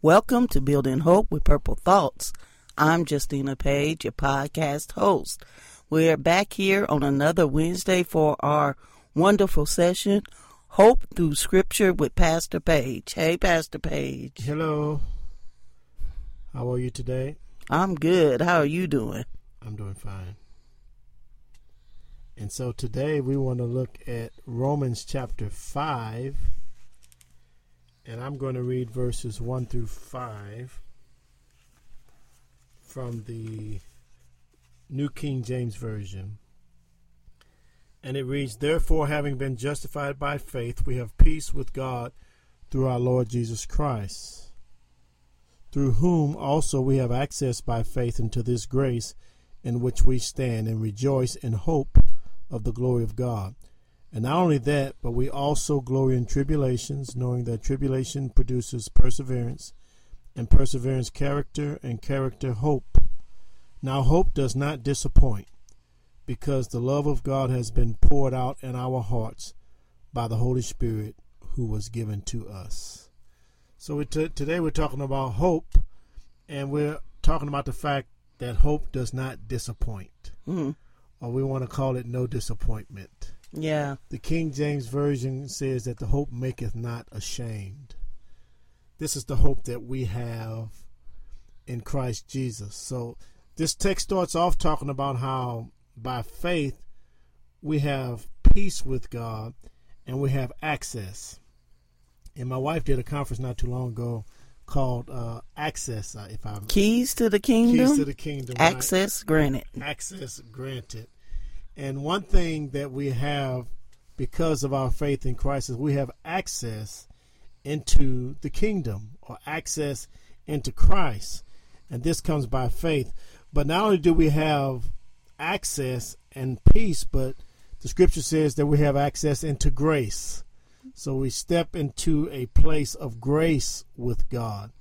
Welcome to Building Hope with Purple Thoughts. I'm Justina Page, your podcast host. We're back here on another Wednesday for our wonderful session, Hope Through Scripture with Pastor Page. Hey, Pastor Page. Hello. How are you today? I'm good. How are you doing? I'm doing fine. And so today we want to look at Romans chapter 5 and I'm going to read verses 1 through 5 from the New King James Version. And it reads, Therefore, having been justified by faith, we have peace with God through our Lord Jesus Christ, through whom also we have access by faith into this grace in which we stand and rejoice in hope of the glory of God. And not only that, but we also glory in tribulations, knowing that tribulation produces perseverance, and perseverance, character, and character, hope. Now, hope does not disappoint, because the love of God has been poured out in our hearts by the Holy Spirit who was given to us. So, we t- today we're talking about hope, and we're talking about the fact that hope does not disappoint, Mm. or we want to call it no disappointment. Yeah. The King James Version says that the hope maketh not ashamed. This is the hope that we have in Christ Jesus. So this text starts off talking about how by faith we have peace with God and we have access. And my wife did a conference not too long ago called uh, Access, uh, if I'm Keys to the kingdom. Keys to the Kingdom. right? Access granted. access granted. And one thing that we have because of our faith in Christ is we have access into the kingdom or access into Christ. And this comes by faith. But not only do we have access and peace, but the scripture says that we have access into grace. So we step into a place of grace with God.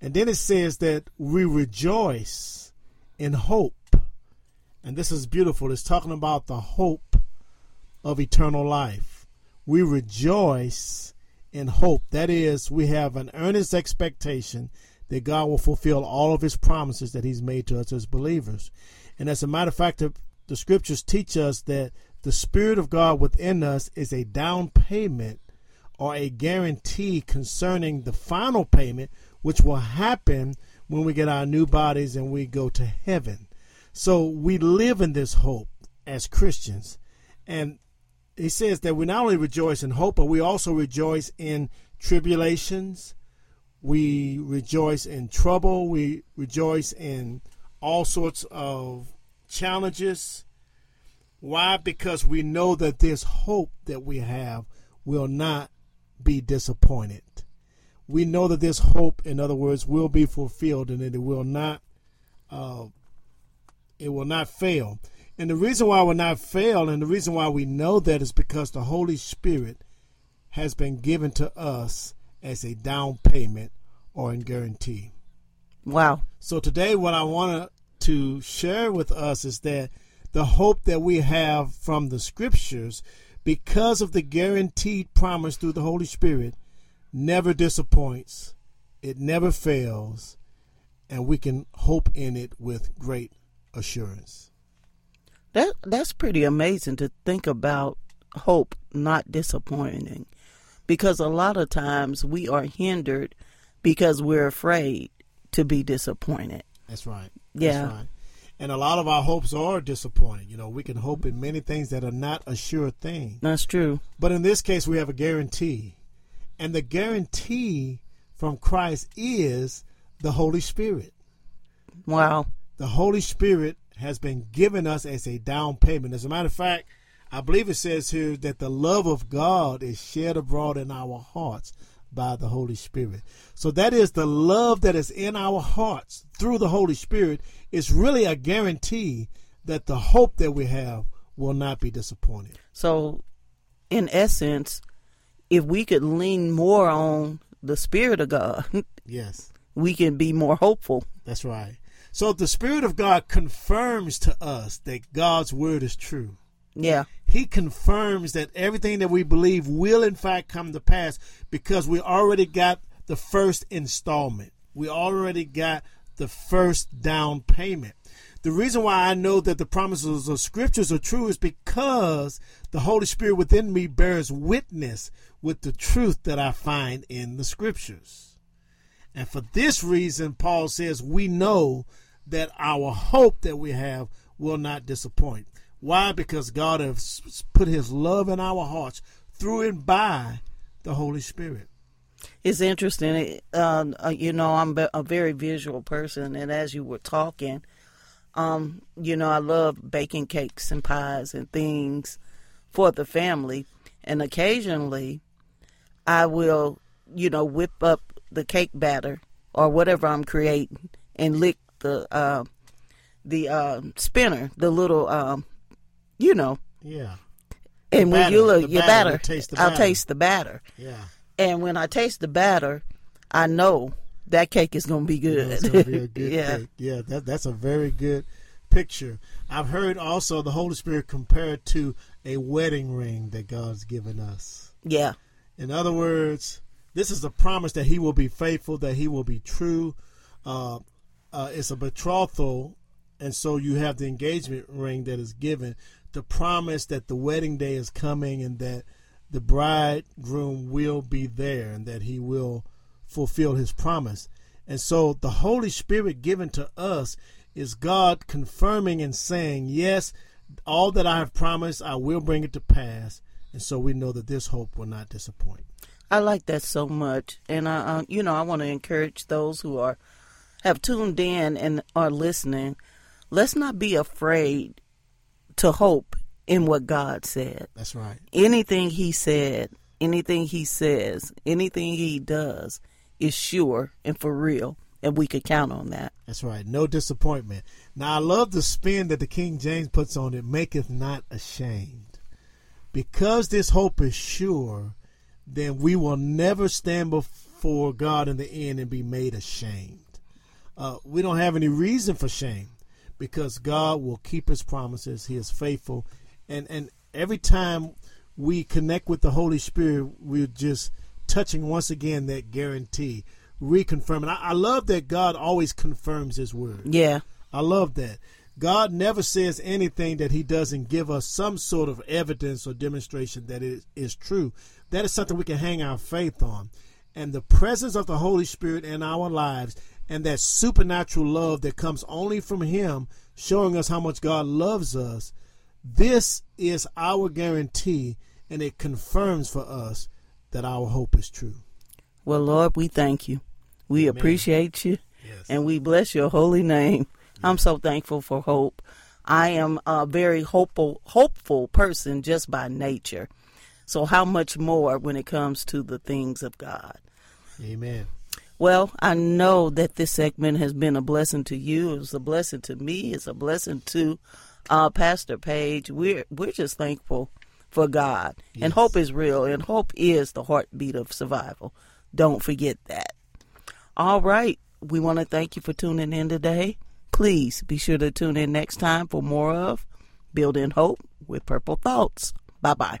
And then it says that we rejoice in hope. And this is beautiful. It's talking about the hope of eternal life. We rejoice in hope. That is, we have an earnest expectation that God will fulfill all of his promises that he's made to us as believers. And as a matter of fact, the, scriptures teach us that the Spirit of God within us is a down payment or a guarantee concerning the final payment, which will happen when we get our new bodies and we go to heaven. So we live in this hope as Christians. And he says that we not only rejoice in hope, but we also rejoice in tribulations. We rejoice in trouble. We rejoice in all sorts of challenges. Why? Because we know that this hope that we have will not be disappointed. We know that this hope, in other words, will be fulfilled and that it will not uh, it will not fail. And the reason why it will not fail and the reason why we know that is because the Holy Spirit has been given to us as a down payment or in guarantee. Wow. So today what I want to share with us is that the hope that we have from the scriptures because of the guaranteed promise through the Holy Spirit never disappoints. It never fails and we can hope in it with great assurance. That that's pretty amazing to think about hope not disappointing. Because a lot of times we are hindered because we're afraid to be disappointed. That's right. Yeah. That's right. And a lot of our hopes are disappointing. You know, we can hope in many things that are not a sure thing. That's true. But in this case, we have a guarantee. And the guarantee from Christ is the Holy Spirit. Wow. The Holy Spirit has been given us as a down payment. As a matter of fact, I believe it says here that the love of God is shed abroad in our hearts by the Holy Spirit. So that is the love that is in our hearts through the Holy Spirit is really a guarantee that the hope that we have will not be disappointed. So, in essence, if we could lean more on the Spirit of God, yes, we can be more hopeful. That's right. So the Spirit of God confirms to us that God's word is true. Yeah. He confirms that everything that we believe will in fact come to pass because we already got the first installment. We already got the first down payment. The reason why I know that the promises of scriptures are true is because the Holy Spirit within me bears witness with the truth that I find in the scriptures. And for this reason, Paul says, we know that our hope that we have will not disappoint. Why? Because God has put his love in our hearts through and by the Holy Spirit. It's interesting. Uh, you know, I'm a very visual person, and as you were talking, um, you know, I love baking cakes and pies and things for the family. And occasionally, I will, you know, whip up the cake batter or whatever I'm creating and lick the uh, the uh, spinner, the little, um, you know. Yeah. And the when batter, you look, your batter, batter, taste I'll taste the batter. Yeah. And when I taste the batter, I know that cake is going to be Yeah, good. it's gonna be a good yeah. cake. Yeah, that, that's a very good picture. I've heard also the Holy Spirit compared to a wedding ring that God's given us. Yeah. In other words, this is a promise that He will be faithful, that He will be true. Uh, uh, it's a betrothal, and so you have the engagement ring that is given. The promise that the wedding day is coming and that the bridegroom will be there and that he will fulfill his promise. And so the Holy Spirit given to us is God confirming and saying, Yes, all that I have promised, I will bring it to pass. And so we know that this hope will not disappoint. I like that so much, and I, uh, you know, I want to encourage those who are have tuned in and are listening. Let's not be afraid to hope in what God said. That's right. Anything He said, anything He says, anything He does is sure and for real, and we could count on that. That's right. No disappointment. Now, I love the spin that the King James puts on it maketh not ashamed. Because this hope is sure, then we will never stand before God in the end and be made ashamed. Uh, we don't have any reason for shame because God will keep his promises. He is faithful. And, and every time we connect with the Holy Spirit, we're just touching once again that guarantee, reconfirming. I, I love that God always confirms his word. Yeah, I love that. God never says anything that he doesn't give us some sort of evidence or demonstration that it is true. That is something we can hang our faith on. And the presence of the Holy Spirit in our lives and that supernatural love that comes only from him showing us how much God loves us, this is our guarantee and it confirms for us that our hope is true. Well, Lord, we thank you. We Amen. appreciate you. Yes. and we bless your holy name. I'm so thankful for hope. I am a very hopeful, hopeful person just by nature. So, how much more when it comes to the things of God? Amen. Well, I know that this segment has been a blessing to you. It's a blessing to me. It's a blessing to uh, Pastor Page. We're we're just thankful for God, and hope is real, and hope is the heartbeat of survival. Don't forget that. All right, we want to thank you for tuning in today. Please be sure to tune in next time for more of Building Hope with Purple Thoughts. Bye bye.